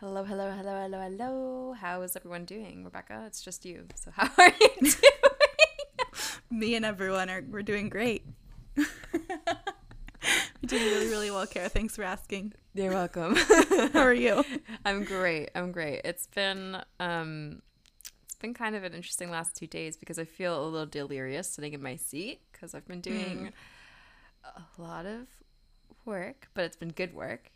Hello, hello, hello, hello, hello. How is everyone doing, Rebecca? It's just you. So how are you doing? Me and everyone are we're doing great. we're doing really, really well, Kara. Thanks for asking. You're welcome. How are you? I'm great. I'm great. It's been um it's been kind of an interesting last two days because I feel a little delirious sitting in my seat because I've been doing a lot of work, but it's been good work.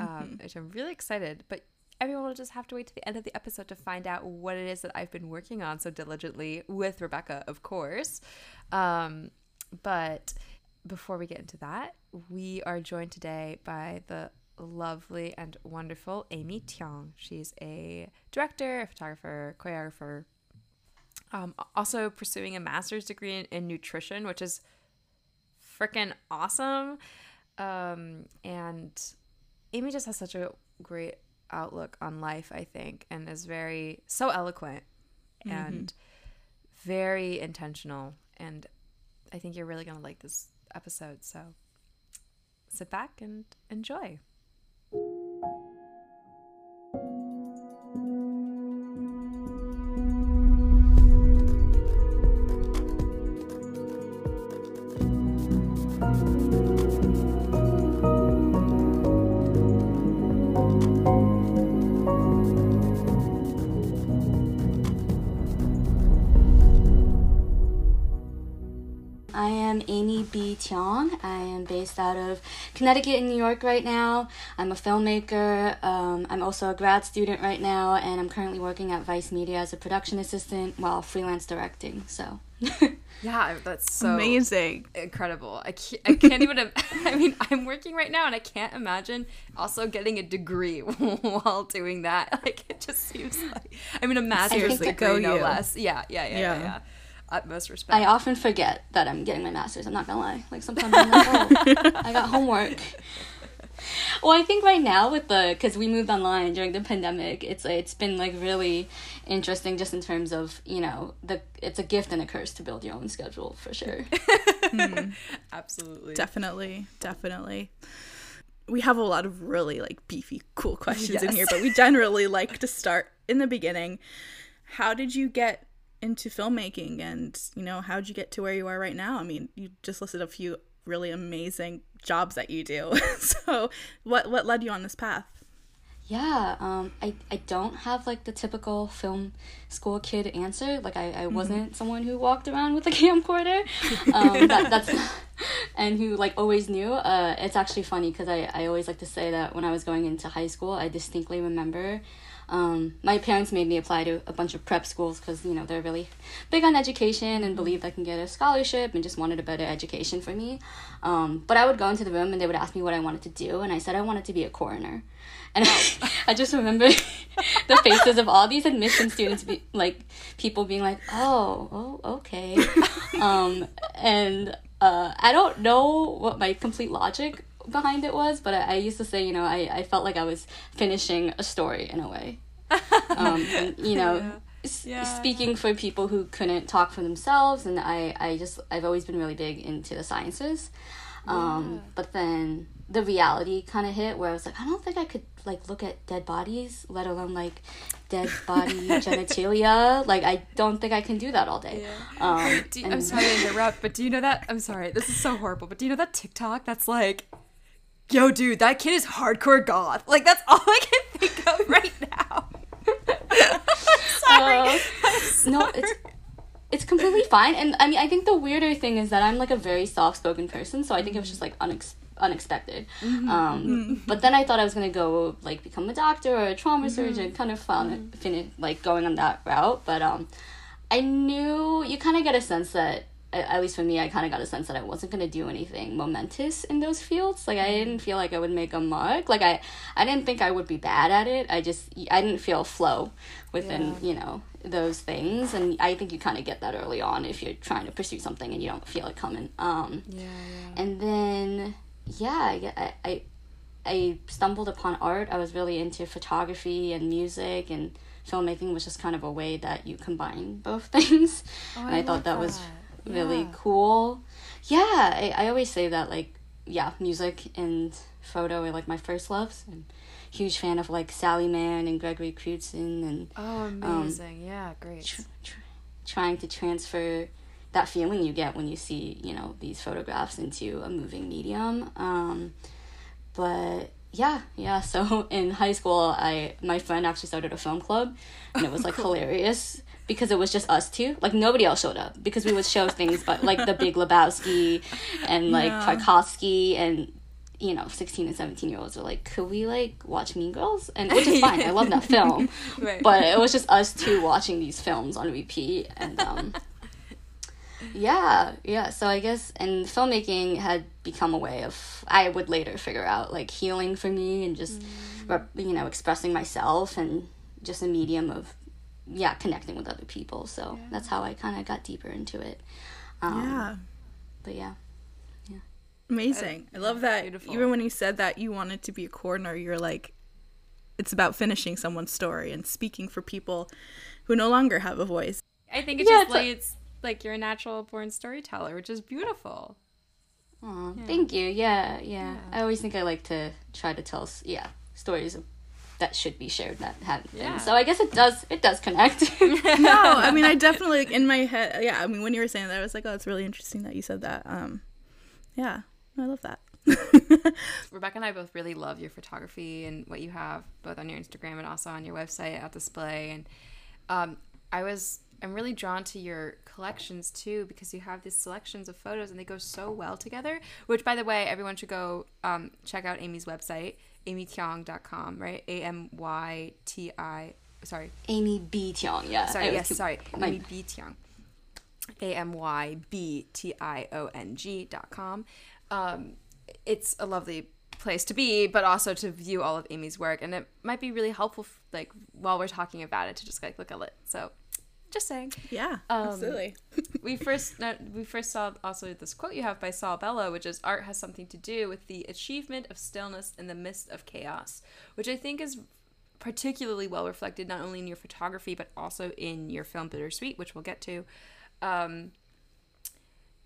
Um, which I'm really excited. But everyone will just have to wait to the end of the episode to find out what it is that I've been working on so diligently with Rebecca, of course. Um, but before we get into that, we are joined today by the lovely and wonderful Amy Tiong. She's a director, a photographer, choreographer, um, also pursuing a master's degree in, in nutrition, which is freaking awesome. Um, and Amy just has such a great outlook on life, I think, and is very so eloquent mm-hmm. and very intentional. And I think you're really gonna like this episode. So sit back and enjoy. I am Amy B. Tiong. I am based out of Connecticut and New York right now. I'm a filmmaker. Um, I'm also a grad student right now, and I'm currently working at Vice Media as a production assistant while freelance directing. So, Yeah, that's so Amazing. incredible. I can't, I can't even. I mean, I'm working right now, and I can't imagine also getting a degree while doing that. Like, it just seems like. I mean, a master's Seriously, degree, go no you. less. Yeah, yeah, yeah, yeah. Yeah. yeah. Utmost respect. I often forget that I'm getting my master's. I'm not gonna lie. Like, sometimes I'm like, oh, I got homework. Well, I think right now with the because we moved online during the pandemic, it's it's been like really interesting just in terms of you know the it's a gift and a curse to build your own schedule for sure. Hmm. Absolutely. Definitely, definitely. We have a lot of really like beefy, cool questions in here, but we generally like to start in the beginning. How did you get into filmmaking and, you know, how'd you get to where you are right now? I mean, you just listed a few really amazing jobs that you do. so, what what led you on this path? Yeah, um, I, I don't have like the typical film school kid answer. Like I, I wasn't someone who walked around with a camcorder. Um, that, that's and who like always knew. Uh, it's actually funny because I, I always like to say that when I was going into high school, I distinctly remember um, my parents made me apply to a bunch of prep schools because you know they're really big on education and believed I can get a scholarship and just wanted a better education for me. Um, but I would go into the room and they would ask me what I wanted to do, and I said I wanted to be a coroner. And I just remember the faces of all these admission students, be, like people being like, "Oh, oh, okay," um, and uh, I don't know what my complete logic behind it was, but I, I used to say, you know, I, I felt like I was finishing a story in a way. Um, and, you know, s- Yeah. speaking for people who couldn't talk for themselves, and I, I just, I've always been really big into the sciences. Um, But then the reality kind of hit where I was like, I don't think I could like look at dead bodies, let alone like dead body genitalia. Like, I don't think I can do that all day. Um, Do you- I'm sorry to interrupt, but do you know that? I'm sorry. This is so horrible, but do you know that TikTok that's like, yo, dude, that kid is hardcore goth. Like, that's all I can think of right now. sorry. Uh, sorry. no, it's it's completely fine. And I mean, I think the weirder thing is that I'm like a very soft spoken person, so I think it was just like unex- unexpected. Um, but then I thought I was gonna go like become a doctor or a trauma surgeon. Kind of found it fin- like going on that route, but um, I knew you kind of get a sense that. At least for me, I kind of got a sense that I wasn't gonna do anything momentous in those fields. Like I didn't feel like I would make a mark. Like I, I didn't think I would be bad at it. I just, I didn't feel flow within Yeah. you know those things and i think you kind of get that early on if you're trying to pursue something and you don't feel it coming um Yeah, yeah. and then yeah I, I i i stumbled upon art i was really into photography and music and filmmaking was just kind of a way that you combine both things Oh, and i, love thought that, was that. Really Yeah. cool yeah I, I always say that like yeah, music and photo are like my first loves. And huge fan of like Sally Mann and Gregory Crewdson and Oh, amazing. yeah, great. tr- tr- trying to transfer that feeling you get when you see you know these photographs into a moving medium um, but yeah yeah so in high school i my friend actually started a film club and it was like hilarious because it was just us two. Like nobody else showed up because we would show things but like the big lebowski and like Yeah. Tarkovsky and you know 16 and 17 year olds are like could we like watch mean girls? And which is fine. I love that film. Right. but it was just us two watching these films on repeat and um yeah yeah. So i guess and filmmaking had become a way of i would later figure out like healing for me and just rep- you know expressing myself and just a medium of yeah connecting with other people so that's how i kind of got deeper into it um, Yeah. but yeah yeah Amazing. I love that. beautiful. Even when you said that you wanted to be a coordinator, you're like, it's about finishing someone's story and speaking for people who no longer have a voice. I think it's Yeah, just it's like a- it's like you're a natural born storyteller, which is beautiful. Aw, thank you yeah, yeah i always think i like to try to tell yeah stories of, that should be shared that haven't Yeah. so i guess it does it does connect no, I mean, I definitely like, in my head. Yeah, I mean, when you were saying that, I was like, oh, it's really interesting that you said that. Um, yeah, I love that. Rebecca and I both really love your photography and what you have both on your Instagram and also on your website at display. And um, I was I'm really drawn to your collections too because you have these selections of photos and they go so well together. Which, by the way, everyone should go um, check out Amy's website, amytiong.com, right? A M Y T I. Sorry, amy b tiong yeah sorry, yes, sorry, my- Amy B Tiong. A M Y B T I O N G dot com. Um, it's a lovely place to be, but also to view all of Amy's work, and it might be really helpful, f- like while we're talking about it, to just like look at it. So, just saying. Yeah, Um, absolutely. we first no, we first saw also this quote you have by Saul Bellow, which is art has something to do with the achievement of stillness in the midst of chaos, which I think is particularly well reflected not only in your photography but also in your film Bittersweet, which we'll get to. Um,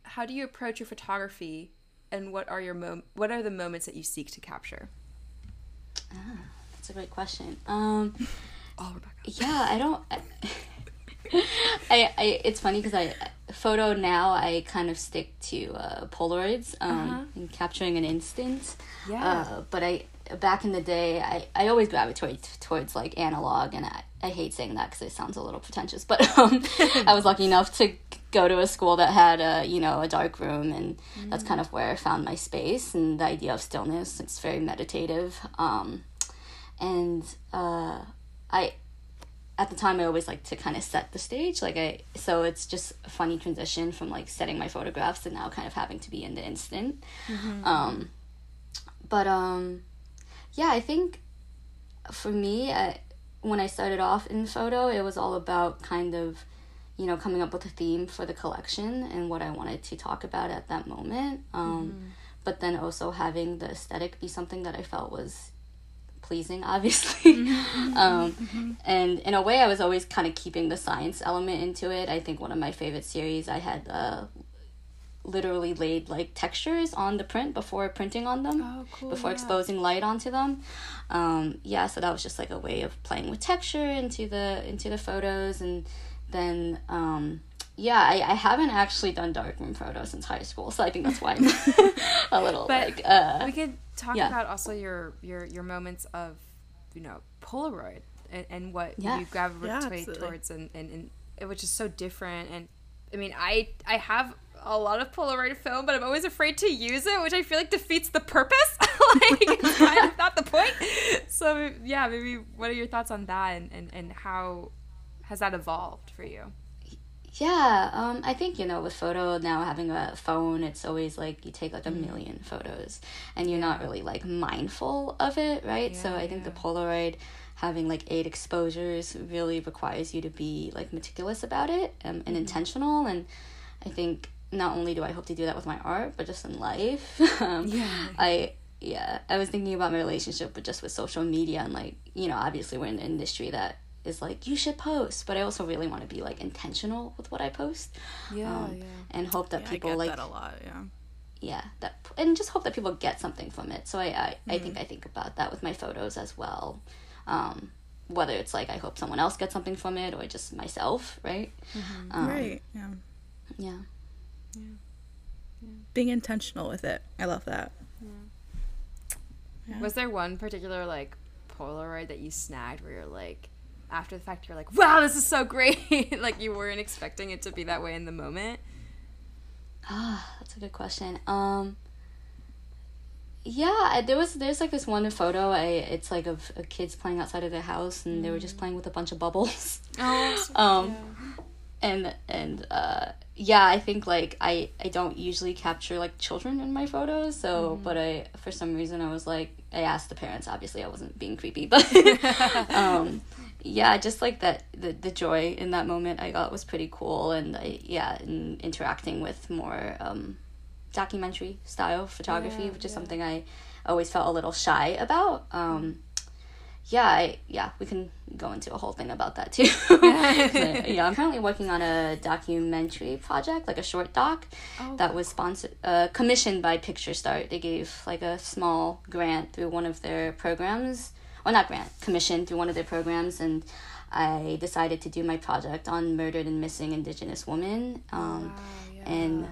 how do you approach your photography, and what are your mom- what are the moments that you seek to capture? Ah, that's a great question um Oh, Rebecca. yeah i don't I, I I it's funny because I photo now I kind of stick to uh, Polaroids um and capturing an instant. Yeah. Uh, but I back in the day I, I always gravitated towards like analog and I, I hate saying that because it sounds a little pretentious but um I was lucky enough to go to a school that had a you know a dark room and that's kind of where I found my space and the idea of stillness it's very meditative um and uh I at the time I always like to kind of set the stage like I so it's just a funny transition from like setting my photographs to now kind of having to be in the instant. Um but um yeah I think for me I, when I started off in photo it was all about kind of you know coming up with a theme for the collection and what I wanted to talk about at that moment. Um but then also having the aesthetic be something that I felt was pleasing obviously. Um, and in a way i was always kind of keeping the science element into it. I think one of my favorite series i had uh, literally laid like textures on the print before printing on them Oh, cool, before yeah. exposing light onto them. Um, yeah so that was just like a way of playing with texture into the into the photos. And then um, yeah I, I haven't actually done darkroom photos since high school so i think that's why i'm a little But like uh, we could talk yeah. about also your your your moments of you know polaroid and, and what Yeah. you gravitate absolutely. towards and, and and which is so different and i mean i i have a lot of polaroid film but i'm always afraid to use it which i feel like defeats the purpose like it's kind of not the point so yeah maybe what are your thoughts on that and and, and how has that evolved for you Yeah, um, I think you know with photo now having a phone, it's always like you take like a Mm. million photos, and you're not really like mindful of it, right? so I think the. Polaroid having like eight exposures really requires you to be like meticulous about it um, Mm-hmm. and intentional. And I think not only do I hope to do that with my art, but just in life. um, Yeah. I yeah, I was thinking about my relationship with just with social media and like you know obviously we're in an industry that is like you should post, but I also really want to be like intentional with what I post yeah um, yeah and hope that Yeah, people I get like that a lot. Yeah. yeah that and just hope that people get something from it so i i, I think i think about that with my photos as well um whether it's like i hope someone else gets something from it or just myself right um, right. Yeah. yeah Being intentional with it. I love that. Was there one particular like Polaroid that you snagged where you're like, after the fact, you're like, wow, this is so great. like you weren't expecting it to be that way in the moment. Ah, that's a good question. Um, yeah, there was there's like this one photo. I it's like of, of kids playing outside of their house, and they were just playing with a bunch of bubbles. Oh, um, and and uh, yeah, I think like I I don't usually capture like children in my photos. So, but I for some reason I was like I asked the parents. Obviously, I wasn't being creepy, but um, yeah, just like that the the joy in that moment I got was pretty cool, and I yeah, and interacting with more um, documentary style photography, Yeah, which is yeah. something I always felt a little shy about. Um, yeah, I, yeah, we can go into a whole thing about that too. yeah, I'm currently working on a documentary project, like a short doc, Oh, that was sponsored, uh, commissioned by Picturestart. They gave like a small grant through one of their programs, well, not grant, commission through one of their programs, and I decided to do my project on murdered and missing Indigenous women. Um, Wow, yeah. and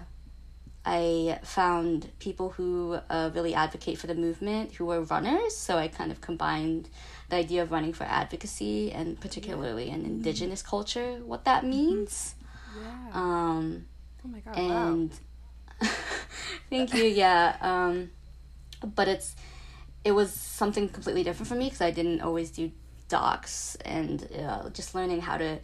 I found people who uh, really advocate for the movement who were runners. So I kind of combined the idea of running for advocacy and particularly in indigenous culture, what that means. yeah. Um, oh my god. wow. and thank you, yeah. Um, but it's it was something completely different for me because I didn't always do docs and uh, just learning how to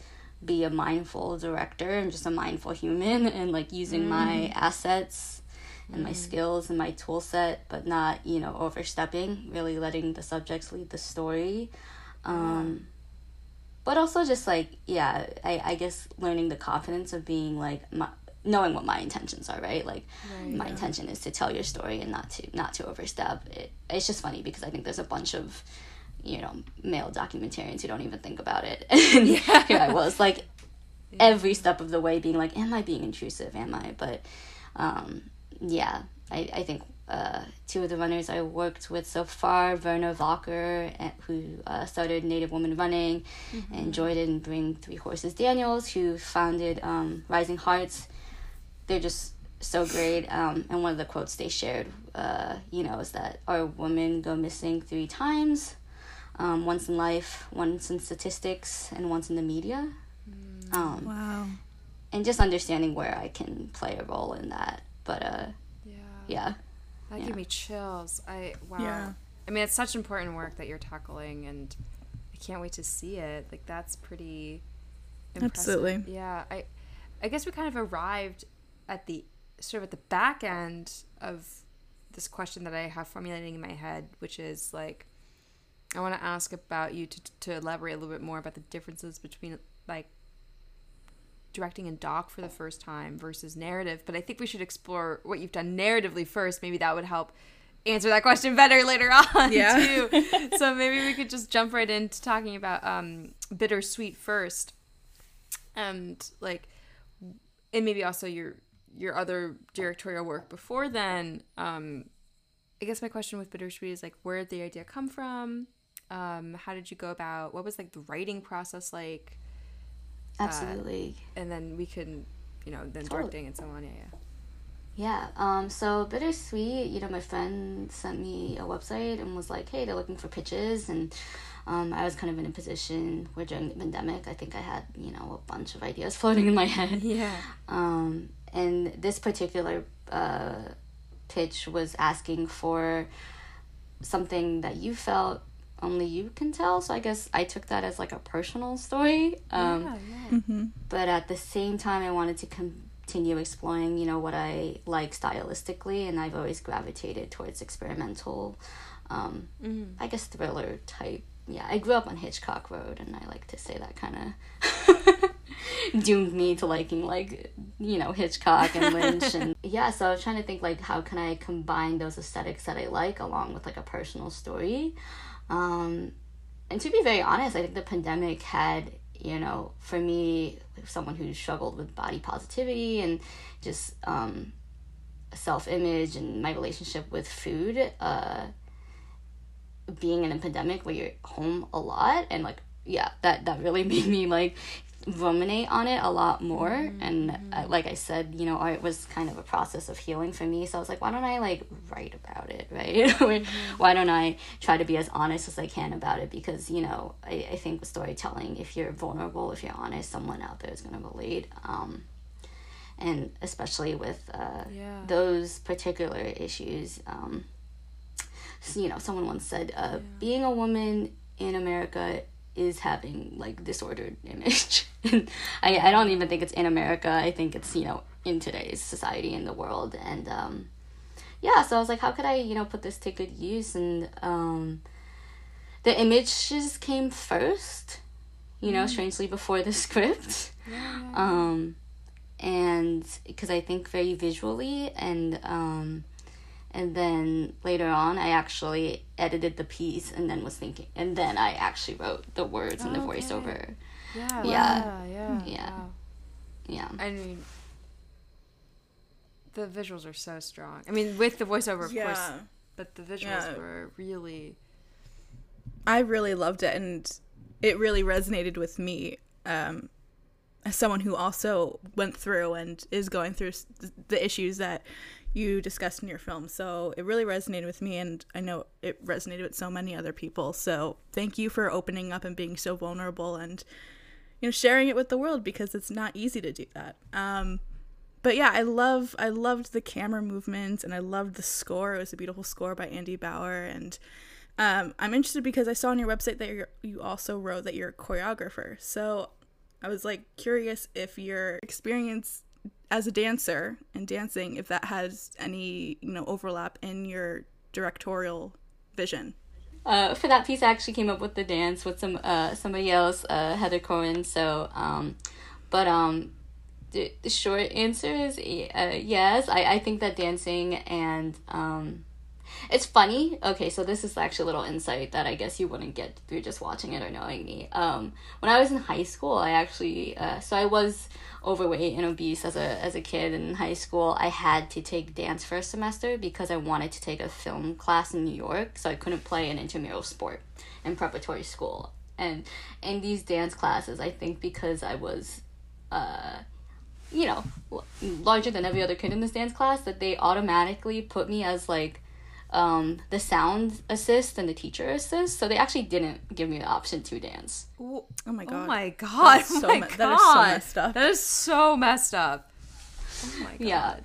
be a mindful director and just a mindful human and like using my assets and my skills and my tool set but not you know overstepping really letting the subjects lead the story. Um but also just like yeah i, I guess learning the confidence of being like my, knowing what my intentions are right? Like Right. my intention is to tell your story and not to not to overstep. It, it's just funny because i think there's a bunch of you know male documentarians who don't even think about it. And here i was like every step of the way being like am i being intrusive? Am i? But um yeah i, I think uh, two of the runners I worked with so far, Verna Volker, eh, who uh, started Native Woman Running, and Jordan Bring Three Horses Daniels, who founded um, Rising Hearts. They're just so great. Um, and one of the quotes they shared, uh, you know, is that our women go missing three times um, once in life, once in statistics, and once in the media. Um, Wow. and just understanding where I can play a role in that. But uh, yeah. yeah. That Yeah. gave me chills. I wow. Yeah. I mean, it's such important work that you're tackling, and I can't wait to see it. Like that's pretty. Impressive. Absolutely. Yeah. I, I guess we kind of arrived at the sort of at the back end of this question that I have formulating in my head, which is like, I want to ask about you to to elaborate a little bit more about the differences between like directing in doc for the first time versus narrative but i think we should explore what you've done narratively first. Maybe that would help answer that question better later on Yeah. too so maybe we could just jump right into talking about um bittersweet first. And like and maybe also your your other directorial work before then um i guess my question with bittersweet is like where did the idea come from um how did you go about what was like the writing process like Absolutely. and then we can you know then Totally. directing and so on yeah yeah Yeah. Um, so bittersweet, you know, my friend sent me a website and was like, hey, they're looking for pitches. And um, I was kind of in a position where during the pandemic, I think I had, you know, a bunch of ideas floating in my head. yeah Um, and this particular uh, pitch was asking for something that you felt only you can tell. So I guess I took that as like a personal story. Um, yeah, yeah. Mm-hmm. but at the same time i wanted to continue exploring you know what i like stylistically and i've always gravitated towards experimental um, Mhm. i guess thriller type yeah i grew up on hitchcock road and i like to say that kind of doomed me to liking like you know hitchcock and lynch and yeah so i was trying to think like how can i combine those aesthetics that i like along with like a personal story? Um, and to be very honest, I think the pandemic had, you know, for me, someone who struggled with body positivity and just, um, self image and my relationship with food, uh, being in a pandemic where you're home a lot and like yeah that that really made me like ruminate on it a lot more mm-hmm. and uh, like i said you know art was kind of a process of healing for me so i was like why don't i like write about it right mm-hmm. why don't i try to be as honest as i can about it because you know i, I think with storytelling if you're vulnerable if you're honest someone out there is going to relate um, and especially with uh, yeah. those particular issues um, you know someone once said uh, yeah. being a woman in america is having like disordered image. I, I don't even think it's in America. I think it's, you know, in today's society in the world. And um, yeah, so I was like, how could I, you know, put this to good use? And um, the images came first, you know, mm. strangely before the script. Yeah. Um, and because I think very visually and um, and then later on i actually edited the piece and then was thinking and then i actually wrote the words and the okay. voiceover yeah yeah yeah yeah wow. yeah i mean the visuals are so strong i mean with the voiceover of yeah. course but the visuals yeah. were really i really loved it and it really resonated with me um, as someone who also went through and is going through the issues that you discussed in your film. So it really resonated with me, and I know it resonated with so many other people. So thank you for opening up and being so vulnerable and you know sharing it with the world because it's not easy to do that. Um, but yeah, I love I loved the camera movements and I loved the score. It was a beautiful score by Andy Bauer and. Um, I'm interested because I saw on your website that you also wrote that you're a choreographer. So I was like curious if your experience as a dancer and dancing if that has any you know overlap in your directorial vision uh, for that piece, I actually came up with the dance with some uh, somebody else, uh, Heather Cohen. So, um, but um, the, the short answer is uh, yes. I, I think that dancing and um, it's funny. Okay, so this is actually a little insight that I guess you wouldn't get through just watching it or knowing me. Um, when I was in high school, I actually uh, so I was overweight and obese as a as a kid in high school, I had to take dance for a semester because I wanted to take a film class in New York, so I couldn't play an intramural sport in preparatory school. And in these dance classes, I think because I was uh you know, larger than every other kid in this dance class that they automatically put me as like um, the sound assist and the teacher assist. So they actually didn't give me the option to dance. Ooh, oh my god! Oh my god! oh my god! That is so messed up. That is so messed up. Oh my god. Yeah.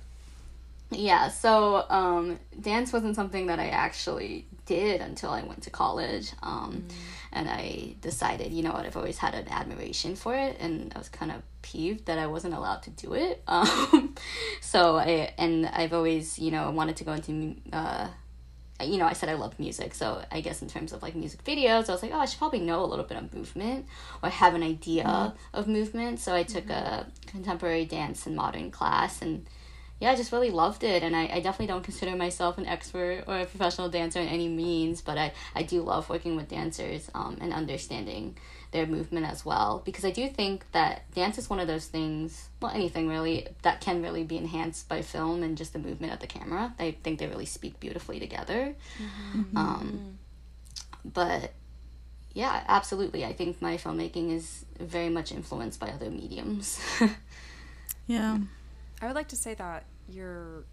Yeah, so um, dance wasn't something that I actually did until I went to college. Um, mm. And I decided, you know what, I've always had an admiration for it, and I was kind of peeved that I wasn't allowed to do it. Um, so I, and I've always, you know, wanted to go into uh, you know, I said I love music, so I guess in terms of like music videos, I was like, oh, I should probably know a little bit of movement or have an idea mm-hmm. of movement. So I took mm-hmm. a contemporary dance and modern class, and yeah, I just really loved it. And I, I definitely don't consider myself an expert or a professional dancer in any means, but I, I do love working with dancers um, and understanding their movement as well because I do think that dance is one of those things, well, anything really, that can really be enhanced by film and just the movement of the camera. I think they really speak beautifully together. Mm-hmm. Um, but yeah, absolutely. I think my filmmaking is very much influenced by other mediums. yeah. I would like to say that you're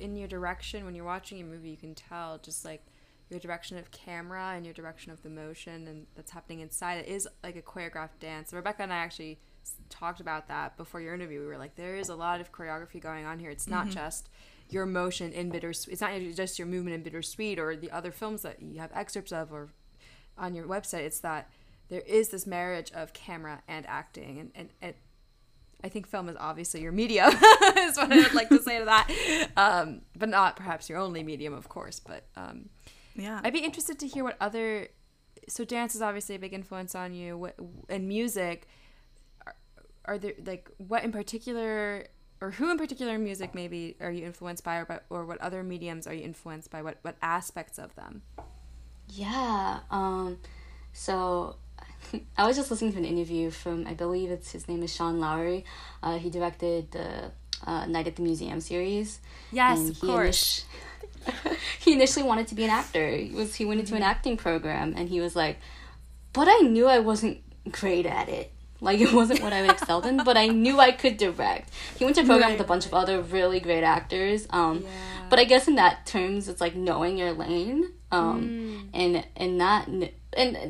in your direction when you're watching a movie, you can tell just like your direction of camera and your direction of the motion and that's happening inside it is like a choreographed dance. Rebecca and I actually talked about that before your interview. We were like, there is a lot of choreography going on here. It's not mm-hmm. just your motion in bittersweet. It's not just your movement in bittersweet or the other films that you have excerpts of or on your website. It's that there is this marriage of camera and acting, and and it, I think film is obviously your medium. is what I would like to say to that, um, but not perhaps your only medium, of course. But um, yeah. I'd be interested to hear what other so dance is obviously a big influence on you what and music are, are there like what in particular or who in particular music maybe are you influenced by or, or what other mediums are you influenced by what what aspects of them yeah um so I was just listening to an interview from I believe it's his name is Sean Lowry. Uh, he directed the uh, Night at the Museum series. Yes, and of he course. he initially wanted to be an actor. He was he went into an acting program and he was like, but I knew I wasn't great at it. Like it wasn't what I excelled in, but I knew I could direct. He went to a program with a bunch of other really great actors. Um, Yeah. but I guess in that terms, it's like knowing your lane. Um, Mm. and and not and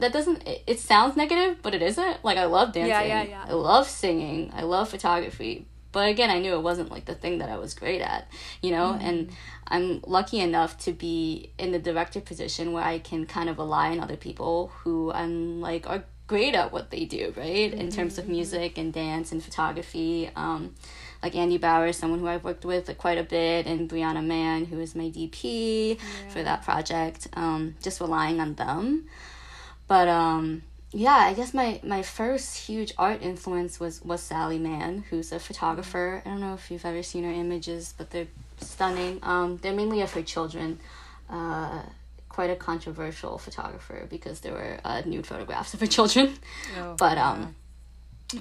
that doesn't it, it sounds negative, but it isn't. Like I love dancing. Yeah, yeah, yeah. I love singing. I love photography. But again, I knew it wasn't like the thing that I was great at, you know? And I'm lucky enough to be in the director position where I can kind of rely on other people who I'm like are great at what they do, right? In terms of music and dance and photography. Um, like Andy Bauer, someone who I've worked with quite a bit, and Brianna Mann, who is my DP for that project. Um, just relying on them. But um, yeah, I guess my, my first huge art influence was, was Sally Mann, who's a photographer. I don't know if you've ever seen her images, but they're stunning. Um, they're mainly of her children. Uh, quite a controversial photographer because there were uh, nude photographs of her children. Oh, But um,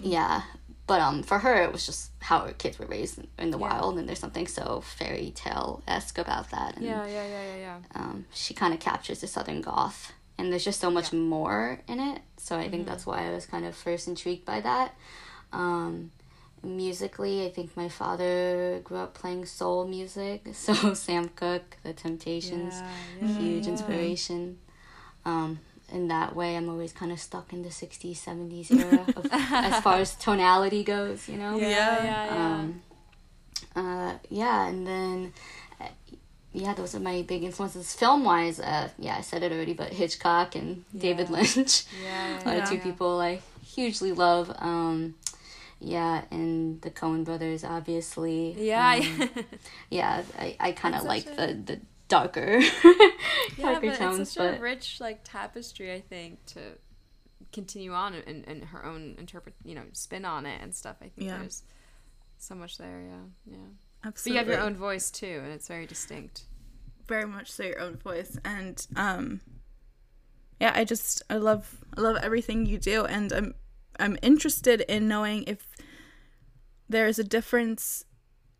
yeah. But um, for her, it was just how her kids were raised in, in the Yeah. wild, and there's something so fairy tale esque about that. And, yeah, yeah, yeah, yeah, yeah. um, she kind of captures the southern goth and there's just so much more in it so i Mm-hmm. think that's why i was kind of first intrigued by that um, musically i think my father grew up playing soul music so sam cooke the temptations Yeah, yeah, huge yeah. inspiration um, in that way i'm always kind of stuck in the 60s 70s era of, as far as tonality goes you know Yeah, Yeah. yeah, yeah. um, uh, yeah, and then uh, yeah, those are my big influences film wise. Uh, yeah, I said it already, but Hitchcock and David Lynch yeah, are Yeah. two people I hugely love. Um, yeah, and the Coen brothers, obviously. Yeah, Um, yeah, I, I kind of like such the the darker, yeah, darker but tones, it's such but a rich like tapestry. I think to continue on and, and her own interpret, you know, spin on it and stuff. I think Yeah. there's so much there. Yeah, yeah. But you have your own voice too, and it's very distinct. very much so your own voice and um yeah i just i love i love everything you do and i'm i'm interested in knowing if there's a difference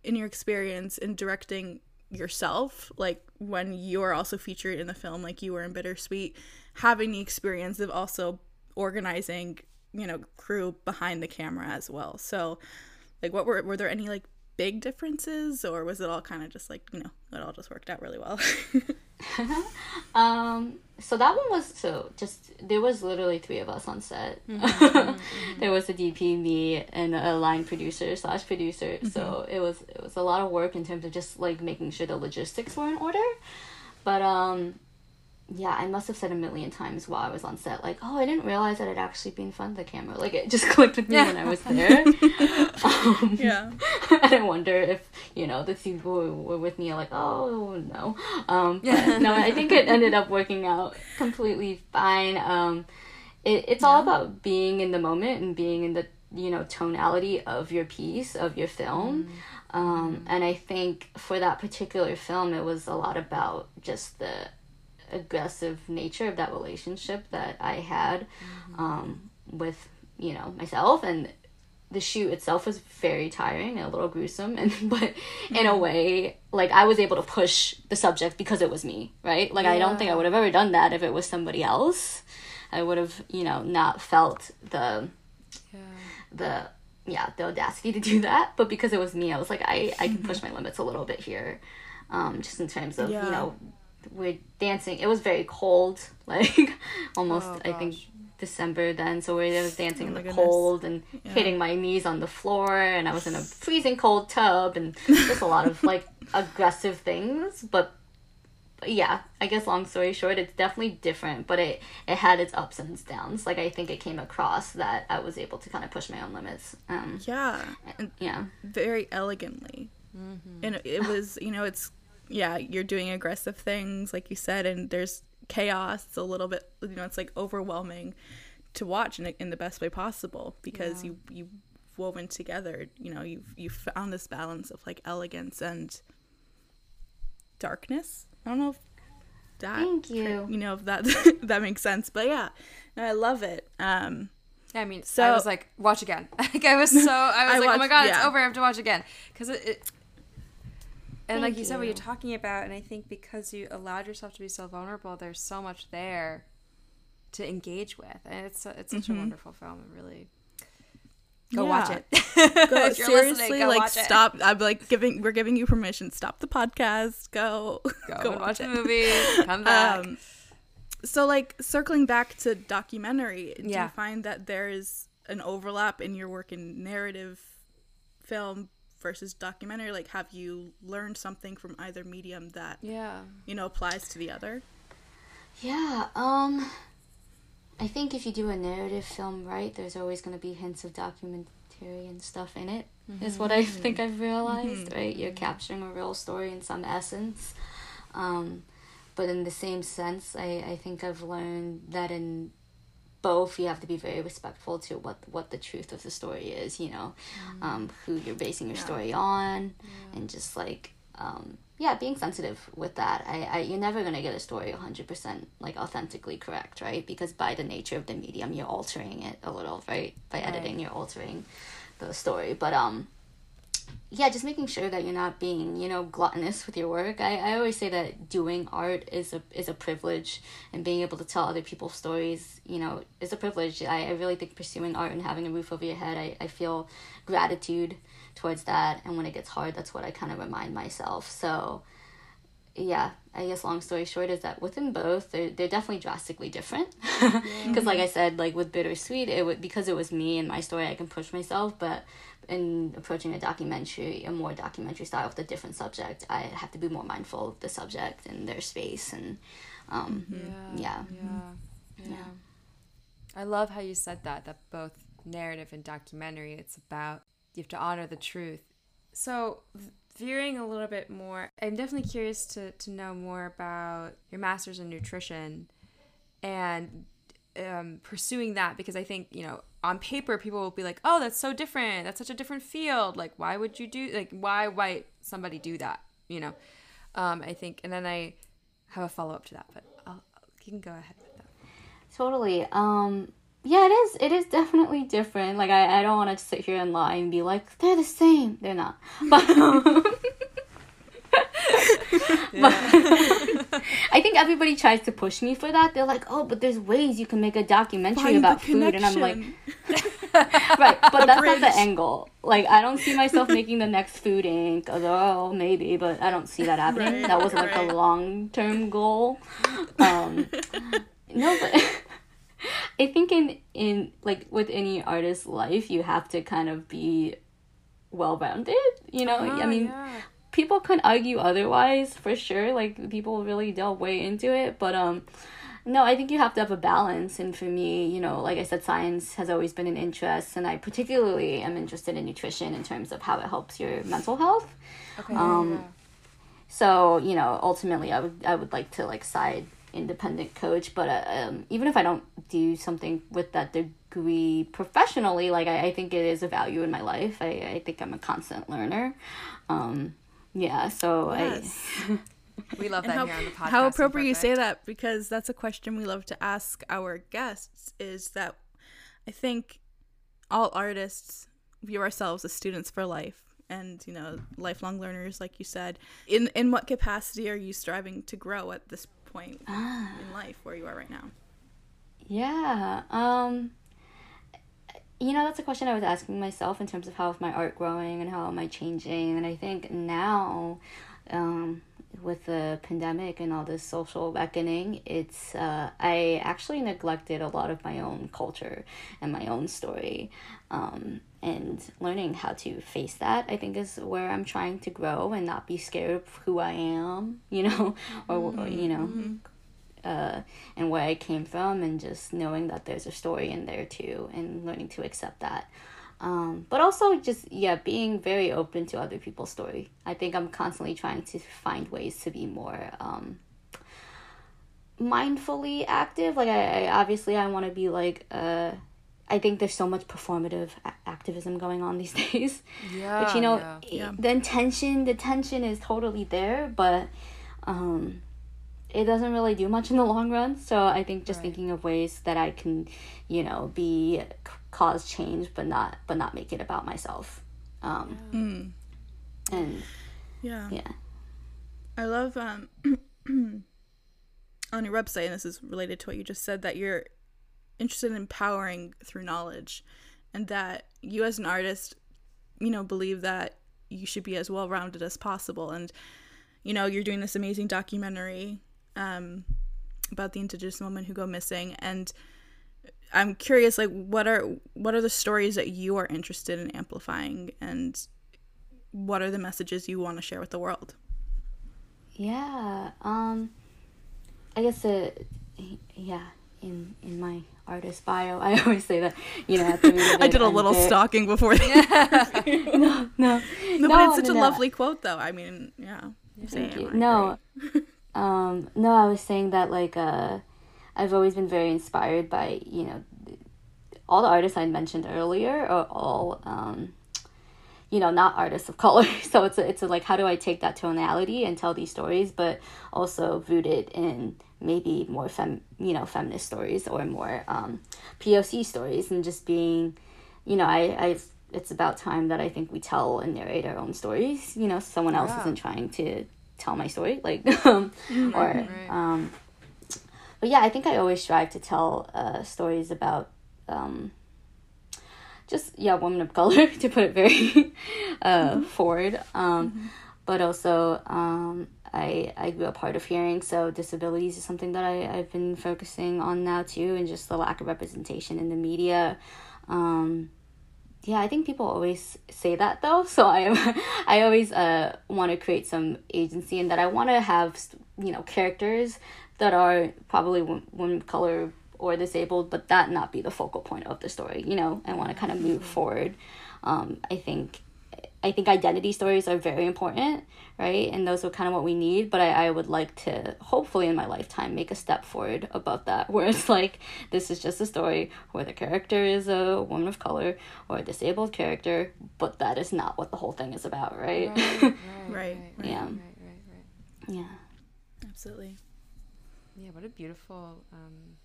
in your experience in directing yourself like when you're also featured in the film like you were in bittersweet having the experience of also organizing you know crew behind the camera as well so like what were were there any like big differences or was it all kind of just like you know it all just worked out really well Um, so that one was so just there was literally three of us on set. there was a DP, me, and a line producer slash producer. So it was it was a lot of work in terms of just like making sure the logistics were in order. But um, yeah, I must have said a million times while I was on set, like, oh, I didn't realize that I'd actually be in front of the camera. Like it just clicked with me Yeah. when I was there. um, yeah and I wonder if you know the people who were with me are like, oh no, um, but no, I think it ended up working out completely fine. Um, it, it's all about being in the moment and being in the you know tonality of your piece of your film. Um, and I think for that particular film, it was a lot about just the aggressive nature of that relationship that I had um, with you know myself and the shoot itself was very tiring and a little gruesome and but in a way like I was able to push the subject because it was me right like I don't think I would have ever done that if it was somebody else I would have you know not felt the Yeah. the yeah the audacity to do that but because it was me i was like i i can push my limits a little bit here um just in terms of Yeah. you know we're dancing it was very cold like almost Oh, i think. December then so we I was dancing Oh in the goodness. cold and Yeah. hitting my knees on the floor and i was in a freezing cold tub and just a lot of like aggressive things but but yeah, I guess long story short, it's definitely different, but it it had its ups and its downs. Like I think it came across that I was able to kind of push my own limits. Um, yeah and yeah, very elegantly and it was you know it's yeah you're doing aggressive things like you said and there's chaos it's a little bit you know it's like overwhelming to watch in, in the best way possible because Yeah. you you woven together you know you you found this balance of like elegance and darkness i don't know if that Thank you. you know if that that makes sense but yeah no i love it um Yeah, I mean, so I was like, watch again. like I was so, I was I like, oh my watched- god, it's over. I have to watch again because it, it. And like Thank you said, what you're talking about, and I think because you allowed yourself to be so vulnerable, there's so much there to engage with, and it's it's such a wonderful film. It really go watch it. Go, seriously, go like watch it. stop. I'm like giving. We're giving you permission. Stop the podcast. Go. Go, and watch the movie. Come back. Um, so like circling back to documentary, do Yeah. you find that there is an overlap in your work in narrative film versus documentary? Like, have you learned something from either medium that yeah. you know applies to the other? Yeah, um I think if you do a narrative film right, there's always going to be hints of documentary and stuff in it. Is what I think I've realized, right? You're capturing a real story in some essence. Um but in the same sense, I I think I've learned that in both you have to be very respectful to what what the truth of the story is, you know, um, who you're basing your story on, and just like um, yeah, being sensitive with that. I, I you're never gonna get a story hundred percent like authentically correct, right? Because by the nature of the medium, you're altering it a little, right? By editing, you're altering the story. But um, yeah, just making sure that you're not being, you know, gluttonous with your work. I, I always say that doing art is a is a privilege and being able to tell other people's stories, you know, is a privilege. I, I really think pursuing art and having a roof over your head, I, I feel gratitude towards that and when it gets hard that's what I kind of remind myself. So yeah, I guess long story short is that within both they're, they're definitely drastically different because like I said like with bittersweet it would because it was me and my story I can push myself but in approaching a documentary a more documentary style with a different subject I have to be more mindful of the subject and their space and um Yeah. yeah Yeah. Yeah. I love how you said that, that both narrative and documentary, it's about you have to honor the truth. So, v- veering a little bit more, I'm definitely curious to, to know more about your master's in nutrition and um, pursuing that because I think, you know, on paper, people will be like, oh, that's so different. That's such a different field. Like, why would you do, like, why might somebody do that? You know, um, I think, and then I have a follow up to that, but I'll, you can go ahead with that. Totally. Um yeah, it is it is definitely different. Like I, I don't want to sit here and lie and be like they're the same. They're not. But um, but I think everybody tries to push me for that. They're like, "Oh, but there's ways you can make a documentary Find about food." And I'm like, right, but that's not the angle. Like, I don't see myself making the next Food Inc. Although maybe, but I don't see that happening. Right, that wasn't like right. a long term goal. Um, no, but I think in in like with any artist's life, you have to kind of be well rounded. You know, I Oh, mean, yeah. people can argue otherwise for sure. Like people really delve way into it, but um, no, I think you have to have a balance. And for me, you know, like I said, science has always been an interest, and I particularly am interested in nutrition in terms of how it helps your mental health. Okay. Um, yeah. So you know, ultimately, I would I would like to like side independent coach, but uh, um, even if I don't do something with that degree professionally, like I, I think it is a value in my life. I, I think I'm a constant learner. Um, yeah, so Yes. we love that how, here on the podcast. how appropriate you say that because that's a question we love to ask our guests is that I think all artists view ourselves as students for life and you know lifelong learners like you said in in what capacity are you striving to grow at this point in life where you are right now Yeah. Um you know, that's a question I was asking myself in terms of how is my art growing and how am I changing. And I think now, um, with the pandemic and all this social reckoning, it's uh, I actually neglected a lot of my own culture and my own story. Um, and learning how to face that, I think, is where I'm trying to grow and not be scared of who I am, you know, or, or you know, uh, and where I came from, and just knowing that there's a story in there too, and learning to accept that. Um, but also just yeah, being very open to other people's story. I think I'm constantly trying to find ways to be more um, mindfully active. Like I, I obviously I want to be like uh, I think there's so much performative a- activism going on these days. Yeah. But you know, yeah. Yeah. the intention, the tension is totally there, but um, it doesn't really do much in the long run. So I think just Right. thinking of ways that I can, you know, be c- cause change but not but not make it about myself um Mm. and Yeah. yeah I love um on your website, and this is related to what you just said, that you're interested in empowering through knowledge, and that you as an artist, you know, believe that you should be as well rounded as possible. And you know, you're doing this amazing documentary um, about the indigenous women who go missing, and I'm curious, like, what are what are the stories that you are interested in amplifying, and what are the messages you want to share with the world? Yeah. Um I guess it yeah, in in my artist bio, I always say that, you know, at the I did a little very- stalking before. The- No, no. no, but it's such no, a no. lovely quote, though. I mean, yeah. Thank you. No. Um, no, I was saying that like uh, I've always been very inspired by you know all the artists I mentioned earlier are all um, you know not artists of color. So it's a, it's a, like how do I take that tonality and tell these stories, but also rooted in maybe more fem you know feminist stories or more um, POC stories and just being you know I I've it's about time that I think we tell and narrate our own stories. You know, someone else Yeah. isn't trying to tell my story, like, um, or, right. um, but yeah, I think I always strive to tell uh, stories about, um, just yeah, women of color to put it very uh, forward. Um, But also, um, I I grew up hard of hearing, so disabilities is something that I I've been focusing on now too, and just the lack of representation in the media. Um, yeah, I think people always say that though. So I am, I always uh want to create some agency and that I want to have you know characters that are probably wo- women of color or disabled, but that not be the focal point of the story. You know, I want to kind of move forward. Um, I think. I think identity stories are very important, right? And those are kind of what we need. But I, I would like to, hopefully in my lifetime, make a step forward above that, where it's like, this is just a story where the character is a woman of color or a disabled character, but that is not what the whole thing is about, right? Right, Right, right, Yeah. right, right, right. yeah. Absolutely. Yeah, what a beautiful um,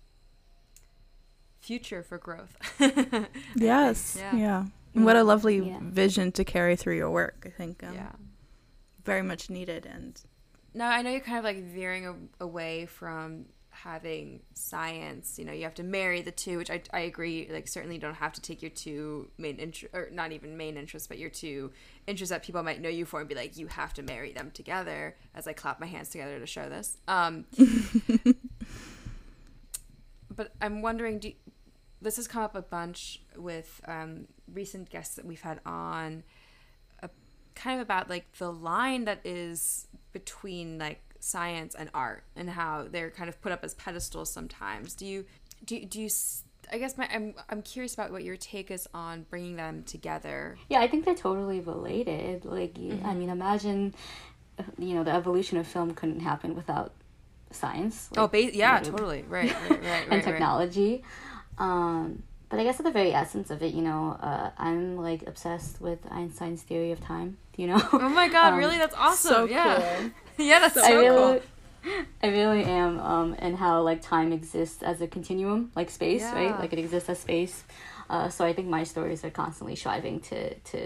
future for growth. Yes. Yeah. Yeah. And what a lovely Yeah. vision to carry through your work. I think um, yeah. very much needed. And No, I know you're kind of like veering a- away from having science. You know, you have to marry the two, which I, I agree. Like, certainly you don't have to take your two main interest, or not even main interests, but your two interests that people might know you for and be like, you have to marry them together. As I clap my hands together to show this. Um, but I'm wondering, do this has come up a bunch with um, recent guests that we've had on kind of about like the line that is between like science and art and how they're kind of put up as pedestals sometimes do you do, do you s- i guess my I'm, I'm curious about what your take is on bringing them together Yeah, I think they're totally related. Like, you, I mean, imagine, uh, you know, the evolution of film couldn't happen without science. oh like, ba- yeah you know, totally right right right right, and right. Um, but I guess at the very essence of it, you know, uh, I'm like obsessed with Einstein's theory of time. You know, oh my god Um, really that's awesome so yeah cool. yeah that's so, I really, cool I really am, um, and how like time exists as a continuum, like space, Yeah. right? Like it exists as space. Uh, so I think my stories are constantly striving to to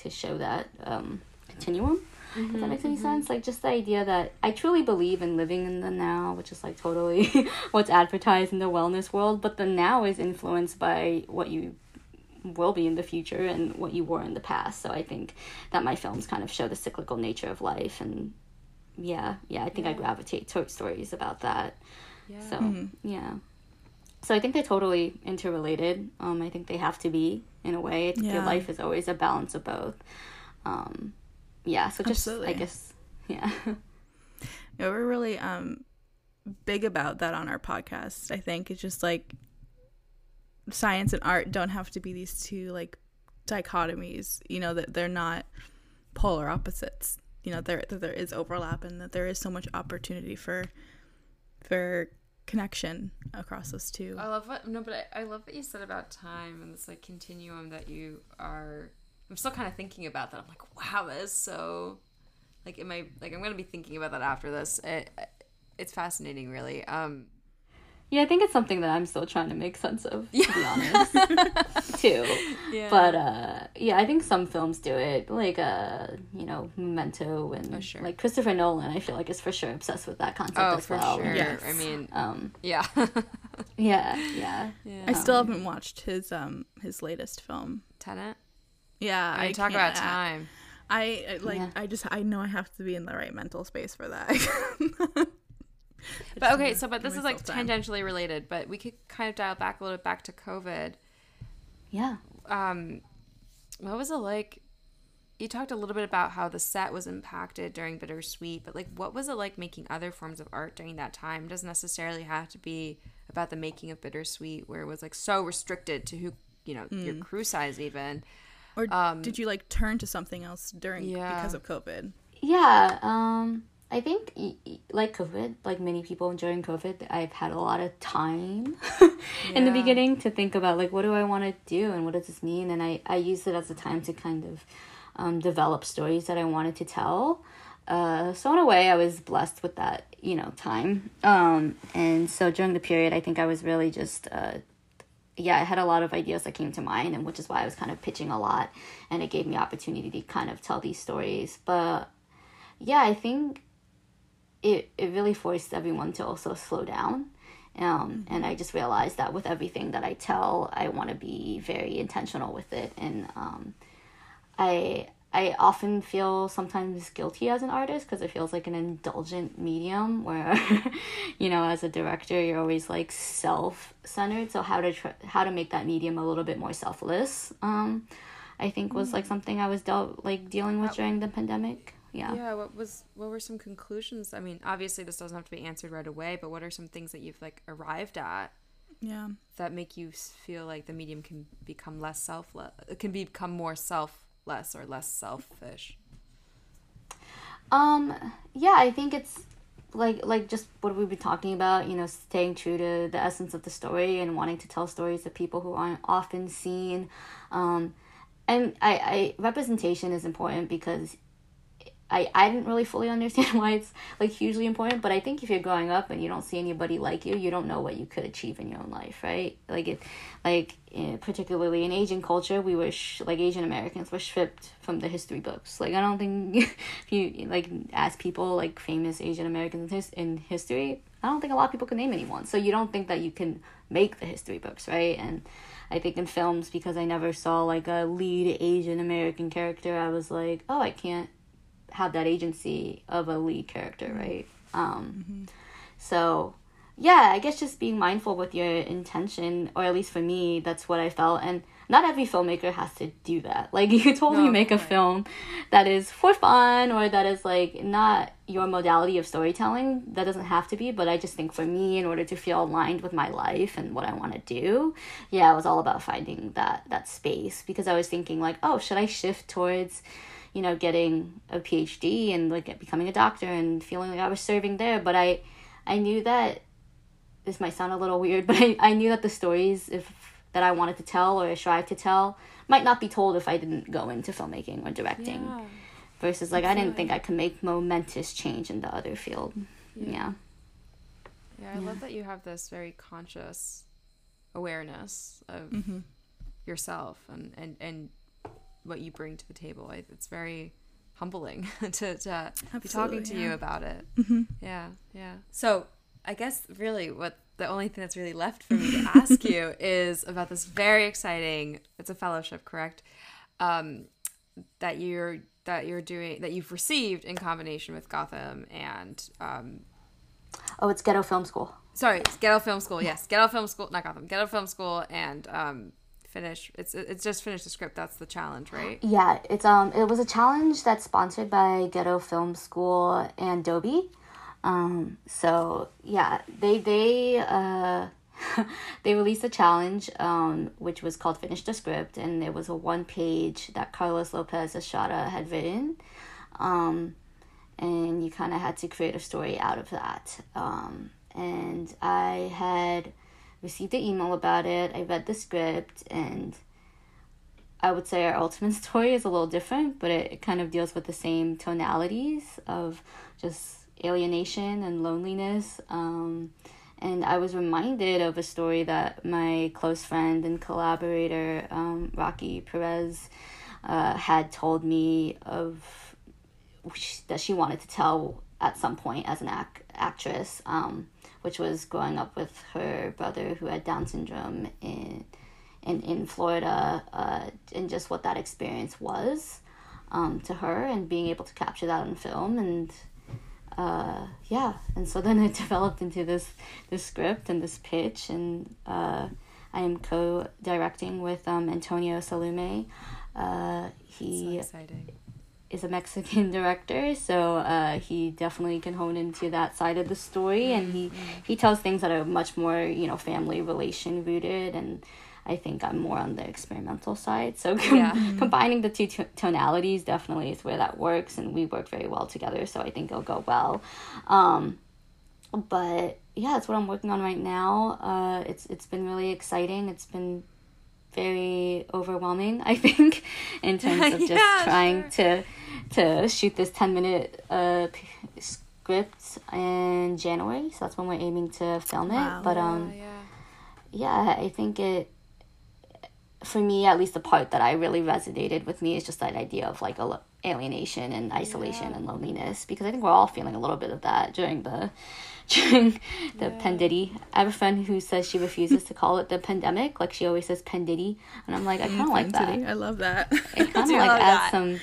to show that um, continuum. If that makes any sense, like just the idea that I truly believe in living in the now, which is like totally what's advertised in the wellness world, but the now is influenced by what you will be in the future and what you were in the past. So I think that my films kind of show the cyclical nature of life and yeah, yeah, I think I gravitate towards stories about that. yeah So yeah. So I think they're totally interrelated. Um, I think they have to be in a way. I think your Yeah. life is always a balance of both. Um, yeah. So just I guess yeah. Yeah, we're really um big about that on our podcast. I think it's just like science and art don't have to be these two like dichotomies. You know that they're not polar opposites. You know there that there is overlap and that there is so much opportunity for for connection across those two. I love what no, but I, I love what you said about time and this like continuum that you are. I'm still kind of thinking about that. I'm like, wow, that is so. Like, am I like I'm gonna be thinking about that after this? It, it's fascinating, really. Um, yeah, I think it's something that I'm still trying to make sense of, to be honest, too. Yeah. But uh, yeah, I think some films do it, like uh, you know, Memento and Oh, sure. like Christopher Nolan. I feel like is for sure obsessed with that concept oh, as for well. sure. Yes. I mean, Um, yeah. yeah, yeah. yeah. I still haven't watched his um his latest film. Tenet. Yeah, I I talk can't- about time. I, I like Yeah. I just I know I have to be in the right mental space for that. But okay, so but this is like myself time. tangentially related, but we could kind of dial back a little bit back to COVID. Yeah. Um, what was it like? You talked a little bit about how the set was impacted during Bittersweet, but like, what was it like making other forms of art during that time? It doesn't necessarily have to be about the making of Bittersweet, where it was like so restricted to who you know your crew size even. Or Um, did you like turn to something else during Yeah. because of COVID? Yeah, um, I think like COVID, like many people during COVID, I've had a lot of time in the beginning to think about like what do I want to do and what does this mean, and I I used it as a time to kind of um, develop stories that I wanted to tell. Uh, so in a way, I was blessed with that, you know, time. Um, and so during the period, I think I was really just uh, yeah, I had a lot of ideas that came to mind, and which is why I was kind of pitching a lot, and it gave me opportunity to kind of tell these stories. But yeah, I think it it really forced everyone to also slow down. Um, and I just realized that with everything that I tell, I want to be very intentional with it, and um, I I often feel sometimes guilty as an artist because it feels like an indulgent medium where, you know, as a director, you're always like self centered. So how to tr- how to make that medium a little bit more selfless, um, I think was like something I was dealt like dealing with during the pandemic. Yeah. Yeah, what was what were some conclusions? I mean, obviously this doesn't have to be answered right away, but what are some things that you've like arrived at Yeah. that make you feel like the medium can become less selfless, can become more selfless or less selfish? Um, yeah, I think it's like like just what we've been talking about, you know, staying true to the essence of the story and wanting to tell stories to people who aren't often seen. Um, and I, I representation is important because I, I didn't really fully understand why it's like hugely important, but I think if you're growing up and you don't see anybody like you, you don't know what you could achieve in your own life, right? Like it, like particularly in Asian culture, we were sh- like Asian Americans were stripped from the history books. Like I don't think if you like ask people like famous Asian Americans in, his- in history, I don't think a lot of people can name anyone. So you don't think that you can make the history books, right? And I think in films because I never saw like a lead Asian American character, I was like, oh, I can't have that agency of a lead character, right? Um, So, yeah, I guess just being mindful with your intention, or at least for me, that's what I felt. And not every filmmaker has to do that. Like, you could totally No, make a right. film that is for fun or that is like not your modality of storytelling. That doesn't have to be, but I just think for me, in order to feel aligned with my life and what I want to do, yeah, it was all about finding that that space because I was thinking like, oh, should I shift towards you know, getting a PhD and like becoming a doctor and feeling like I was serving there. But I, I knew that this might sound a little weird, but I, I knew that the stories if that I wanted to tell or I strive to tell might not be told if I didn't go into filmmaking or directing. Versus like I didn't think I could make momentous change in the other field. Yeah. Yeah, I love that you have this very conscious awareness of Mm-hmm. yourself and, and, and what you bring to the table. It's very humbling to, to be talking to Absolutely, you about it. Mm-hmm. Yeah, yeah. So I guess really what the only thing that's really left for me to ask you is about this very exciting. It's a fellowship, correct? Um, that you're that you're doing that you've received in combination with Gotham and um, Oh, it's Ghetto Film School. sorry, it's Ghetto Film School. Yes, Ghetto Film School, not Gotham. Ghetto Film School and um, finish. It's it's just finished the script. That's the challenge, right? Yeah, it's um it was a challenge that's sponsored by Ghetto Film School and Adobe. Um so yeah, they they uh they released a challenge um which was called Finish the Script and it was a one page that Carlos Lopez Estrada had written. Um and you kind of had to create a story out of that. Um and I had received an email about it. I read the script and I would say our ultimate story is a little different, but it, it kind of deals with the same tonalities of just alienation and loneliness. Um, and I was reminded of a story that my close friend and collaborator, um, Rocky Perez, uh, had told me of that she wanted to tell at some point as an act- actress, um, which was growing up with her brother who had Down syndrome in in, in Florida, uh, and just what that experience was um, to her, and being able to capture that on film and uh, yeah, and so then it developed into this this script and this pitch, and uh, I am co-directing with um, Antonio Salume. Uh, he so is a Mexican director, so uh, he definitely can hone into that side of the story, mm-hmm. and he mm-hmm. he tells things that are much more you know family relation rooted and I think I'm more on the experimental side. So com- yeah. combining the two t- tonalities definitely is where that works, and we work very well together. So I think it'll go well. Um, but yeah, that's what I'm working on right now. Uh, it's it's been really exciting. It's been very overwhelming. I think in terms of just yeah, trying sure. to to shoot this ten minute uh, script in January. So that's when we're aiming to film it. Wow. But um. Yeah, yeah. yeah, I think it for me, at least the part that I really resonated with me is just that idea of like a alienation and isolation yeah. and loneliness because I think we're all feeling a little bit of that during the during the yeah. I have a friend who says she refuses to call it the pandemic, like she always says pandiddy, and I'm like, I kind of like that. I love that. It kind of like adds that. some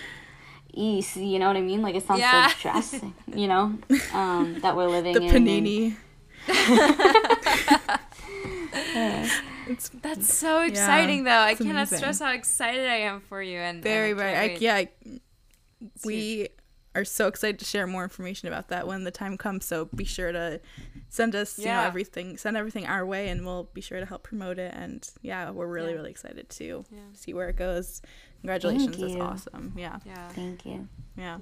ease, you know what I mean? Like it sounds yeah. so drastic, you know, um, that we're living the in. panini. That's so exciting yeah, though. I cannot amazing. stress how excited I am for you and very and very I, yeah. I, we are so excited to share more information about that when the time comes. So be sure to send us yeah. you know everything send everything our way and we'll be sure to help promote it and yeah we're really yeah. really excited to yeah. see where it goes congratulations that's awesome yeah yeah thank you yeah.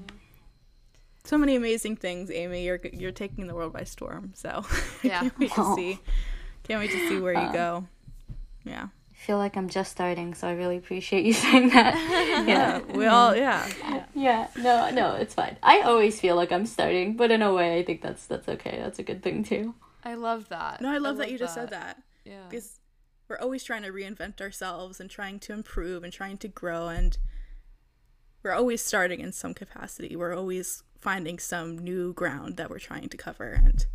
so many amazing things amy you're you're taking the world by storm so yeah can't wait to see can't wait to see where you uh, go yeah. I feel like I'm just starting, so I really appreciate you saying that. yeah, we all yeah. yeah. Yeah, no, no, it's fine. I always feel like I'm starting, but in a way, I think that's that's okay. That's a good thing too. I love that. No, I love, I love that you that. just said that. Yeah. Because we're always trying to reinvent ourselves and trying to improve and trying to grow and we're always starting in some capacity. We're always finding some new ground that we're trying to cover and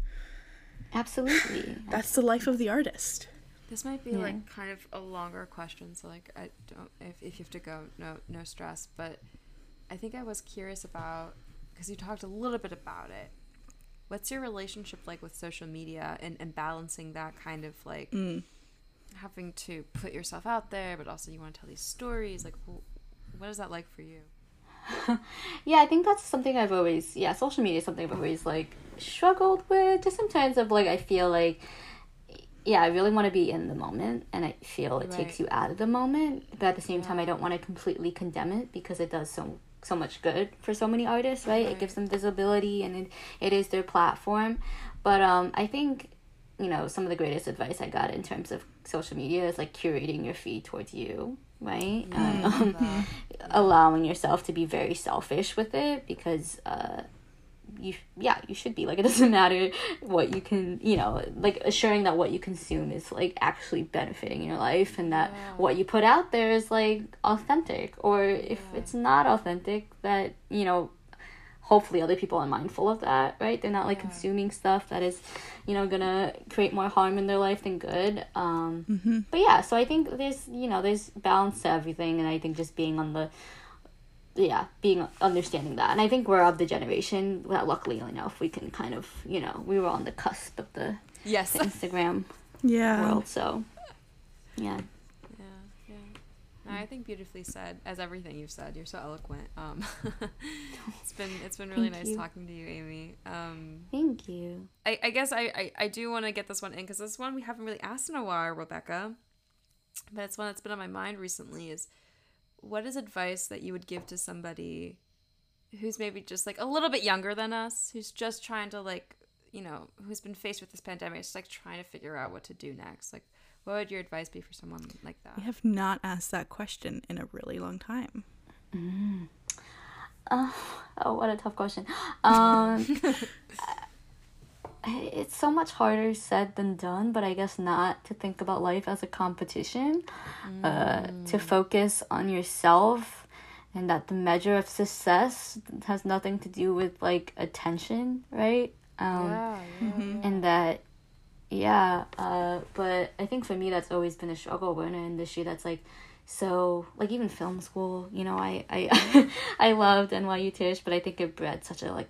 Absolutely. That's the life of the artist. This might be yeah. like kind of a longer question, so like I don't if, if you have to go, no no stress. But I think I was curious about because you talked a little bit about it. What's your relationship like with social media and, and balancing that kind of like mm. having to put yourself out there, but also you want to tell these stories? Like, what is that like for you? yeah, I think that's something I've always yeah, social media is something I've always like struggled with. Just sometimes of like I feel like yeah, I really want to be in the moment, and I feel it right. takes you out of the moment. But at the same yeah. time, I don't want to completely condemn it because it does so so much good for so many artists, right? right. It gives them visibility, and it, it is their platform. But um, I think you know some of the greatest advice I got in terms of social media is like curating your feed towards you, right? Mm-hmm. Um, allowing yourself to be very selfish with it because uh, you yeah you should be like it doesn't matter what you can you know like assuring that what you consume is like actually benefiting your life and that yeah. what you put out there is like authentic or if yeah. it's not authentic that you know hopefully other people are mindful of that right they're not like yeah. consuming stuff that is you know gonna create more harm in their life than good um mm-hmm. but yeah so i think there's you know there's balance to everything and i think just being on the yeah, being understanding that. And I think we're of the generation that luckily enough we can kind of, you know, we were on the cusp of the yes the Instagram yeah world. So yeah. Yeah, yeah. No, I think beautifully said, as everything you've said. You're so eloquent. Um, it's been it's been really nice you. talking to you, Amy. Um, Thank you. I, I guess I, I, I do want to get this one in because this one we haven't really asked in a while, Rebecca. But it's one that's been on my mind recently. Is what is advice that you would give to somebody who's maybe just like a little bit younger than us, who's just trying to like, you know, who's been faced with this pandemic, just like trying to figure out what to do next? Like, what would your advice be for someone like that? We have not asked that question in a really long time. Mm. Uh, oh, what a tough question. Um, it's so much harder said than done, but I guess not to think about life as a competition, uh, to focus on yourself, and that the measure of success has nothing to do with like attention, right? Um, yeah, yeah, and that yeah uh but i think for me that's always been a struggle we're in an industry that's like so like even film school you know i i i loved nyu tisch but i think it bred such a like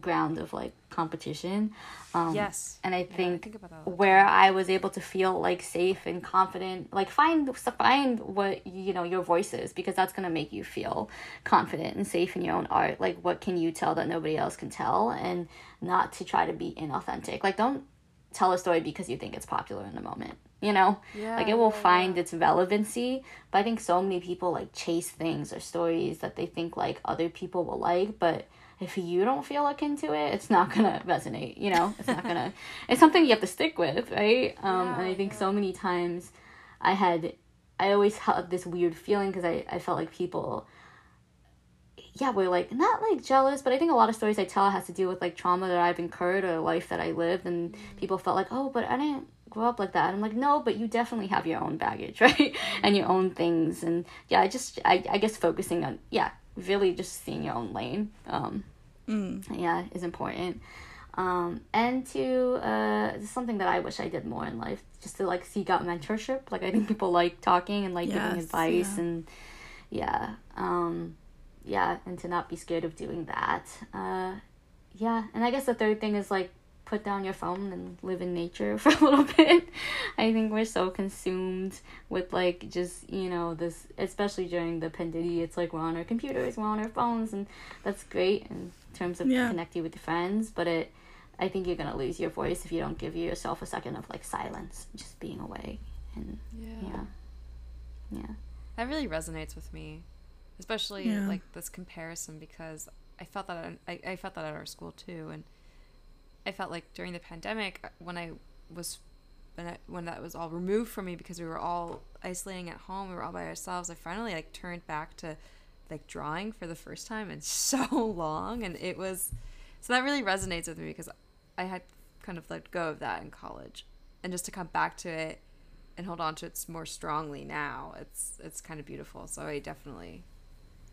ground of like competition. Um Yes. and i I think, think about that where i was able to feel like safe and confident like find find what you know your voice is because that's going to make you feel confident and safe in your own art. Like what can you tell that nobody else can tell? And not to try to be inauthentic. Like don't tell a story because you think it's popular in the moment you know? Yeah, like it will yeah, find its relevancy. But i think so many people like chase things or stories that they think like other people will like but if you don't feel akin to it it's not gonna resonate you know it's not gonna it's something you have to stick with right um and i think so many times i had i always had this weird feeling because I, I felt like people yeah, we're like not like jealous, but I think a lot of stories I tell has to do with like trauma that I've incurred or life that I lived, and people felt like, oh, but I didn't grow up like that. And I'm like, no, but you definitely have your own baggage, right? And your own things, and yeah, I just I I guess focusing on yeah, really just seeing your own lane, um, yeah, is important. Um, and to uh, something that I wish I did more in life, just to like seek out mentorship. Like I think people like talking and like Yes, giving advice yeah. and yeah. Um, yeah, and to not be scared of doing that. Uh, yeah, and I guess the third thing is like put down your phone and live in nature for a little bit. I think we're so consumed with like just you know this, especially during the pandemic. It's like we're on our computers, we're on our phones, and that's great in terms of Yeah. connecting with your friends. But it, I think you're gonna lose your voice if you don't give yourself a second of like silence, just being away, and Yeah. yeah, yeah. That really resonates with me, especially Yeah. like this comparison because I felt that at, I, I felt that at our school too, and I felt like during the pandemic uh, when I was when I, when that was all removed from me because we were all isolating at home, we were all by ourselves. I finally like turned back to like drawing for the first time in so long, and it was so that really resonates with me because I had kind of let go of that in college, and just to come back to it and hold on to it more strongly now it's it's kind of beautiful so i definitely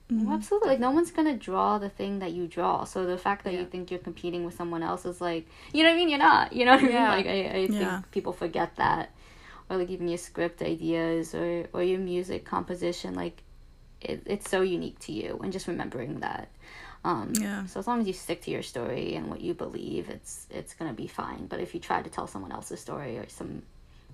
Well, absolutely. Like no one's gonna draw the thing that you draw. So the fact that Yeah. you think you're competing with someone else is like, you know what I mean? You're not. You know what I mean? Like I, I Yeah. think people forget that, or like even your script ideas or or your music composition. Like, it, it's so unique to you, and just remembering that. Um, Yeah. So as long as you stick to your story and what you believe, it's it's gonna be fine. But if you try to tell someone else's story or some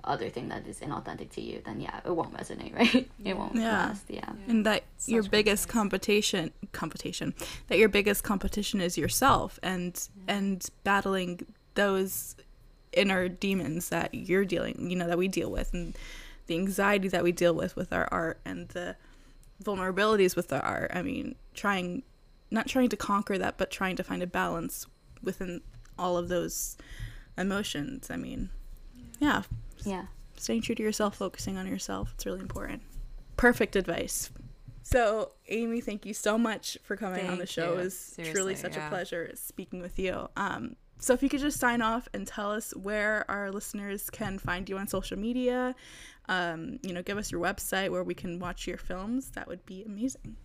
other thing that is inauthentic to you, then yeah, it won't resonate, right? It won't Yeah. last. Yeah. and that your Such great biggest advice. competition competition that your biggest competition is yourself and and battling those inner demons that you're dealing you know that we deal with and the anxiety that we deal with with our art and the vulnerabilities with our art i mean trying not trying to conquer that but trying to find a balance within all of those emotions i mean yeah Yeah. Staying true to yourself, focusing on yourself. It's really important. Perfect advice. So, Amy, thank you so much for coming on the show. you. It was truly such yeah. a pleasure speaking with you. Um, so, if you could just sign off and tell us where our listeners can find you on social media, um, you know, give us your website where we can watch your films, that would be amazing.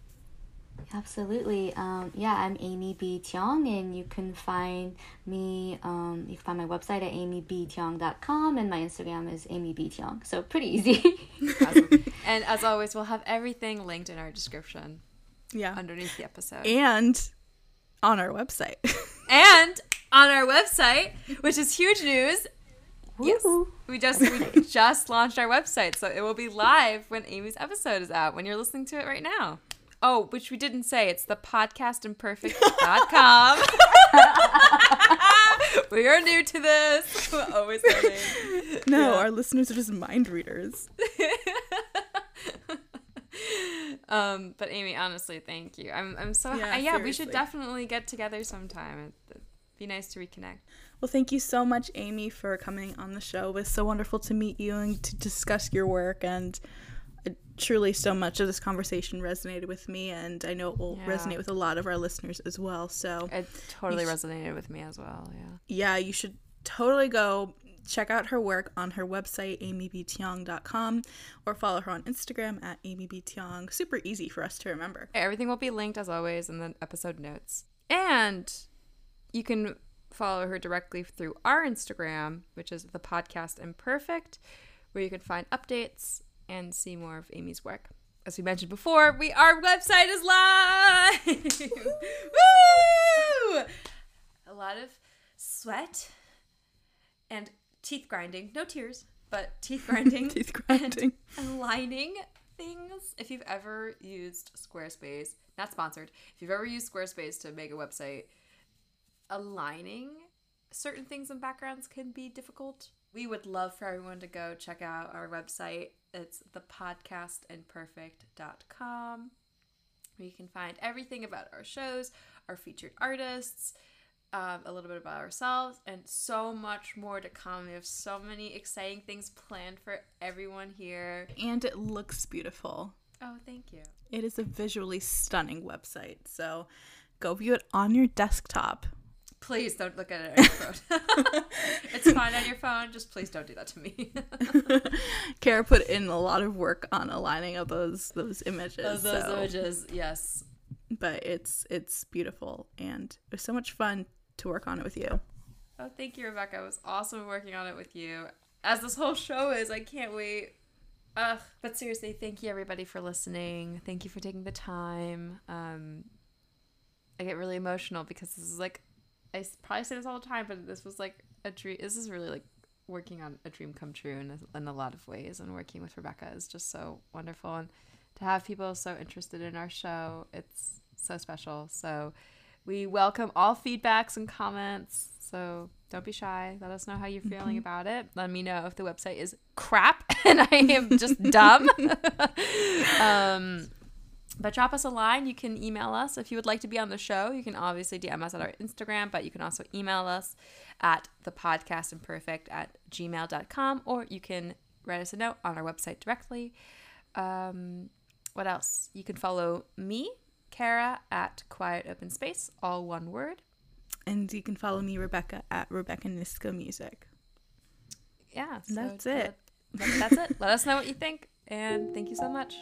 Absolutely. Um, yeah, I'm Amy B. Tiong, and you can find me, um, you can find my website at amybtiong.com, and my Instagram is Amy B. Tiong. So pretty easy. awesome. and as always we'll have everything linked in our description Yeah. underneath the episode And on our website. and on our website which is huge news yes we just we just launched our website so it will be live when amy's episode is out when you're listening to it right now oh which we didn't say it's the podcastimperfect.com we are new to this we're always learning no, Yeah. our listeners are just mind readers. um but amy honestly thank you i'm, I'm so Yeah, yeah, we should definitely get together sometime It- it'd be nice to reconnect Well, thank you so much, Amy, for coming on the show. It was so wonderful to meet you and to discuss your work. And truly, so much of this conversation resonated with me, and I know it will Yeah. resonate with a lot of our listeners as well. So, it totally sh- resonated with me as well yeah yeah, you should totally go check out her work on her website, amybtiong.com, or follow her on Instagram at amybtiong. Super easy for us to remember. Everything will be linked as always in the episode notes. And you can follow her directly through our Instagram, which is the podcast Imperfect, where you can find updates and see more of Amy's work. As we mentioned before, we our website is live. Woo! A lot of sweat and teeth grinding. No tears, but teeth grinding. Teeth grinding. And aligning things. If you've ever used Squarespace, not sponsored, if you've ever used Squarespace to make a website, aligning certain things and backgrounds can be difficult. We would love for everyone to go check out our website. It's thepodcastimperfect.com where you can find everything about our shows, our featured artists, um, a little bit about ourselves, and so much more to come. We have so many exciting things planned for everyone here. And it looks beautiful. Oh, thank you. It is a visually stunning website. So go view it on your desktop. Please don't look at it on your phone. it's fine on your phone. Just please don't do that to me. Kara put in a lot of work on aligning of those those images. Those, those so- images, yes. But it's it's beautiful and it was so much fun to work on it with you. Oh, thank you, Rebecca. It was awesome working on it with you. As this whole show is, I can't wait. Ugh. But seriously, thank you everybody for listening. Thank you for taking the time. Um, I get really emotional because this is like, I probably say this all the time, but this was like a dream. This is really like working on a dream come true in a, in a lot of ways. And working with Rebecca is just so wonderful. And to have people so interested in our show, it's so special. So we welcome all feedbacks and comments. So don't be shy. Let us know how you're feeling about it. Let me know if the website is crap and I am just dumb. um, but drop us a line. You can email us if you would like to be on the show. You can obviously DM us at our Instagram, but you can also email us at thepodcastimperfect at gmail.com or you can write us a note on our website directly. Um, what else? You can follow me, Kara, at Quiet Open Space, all one word. And you can follow me, Rebecca, at Rebecca Niska Music. Yeah, That's it. let- that's it. Let us know what you think, and thank you so much.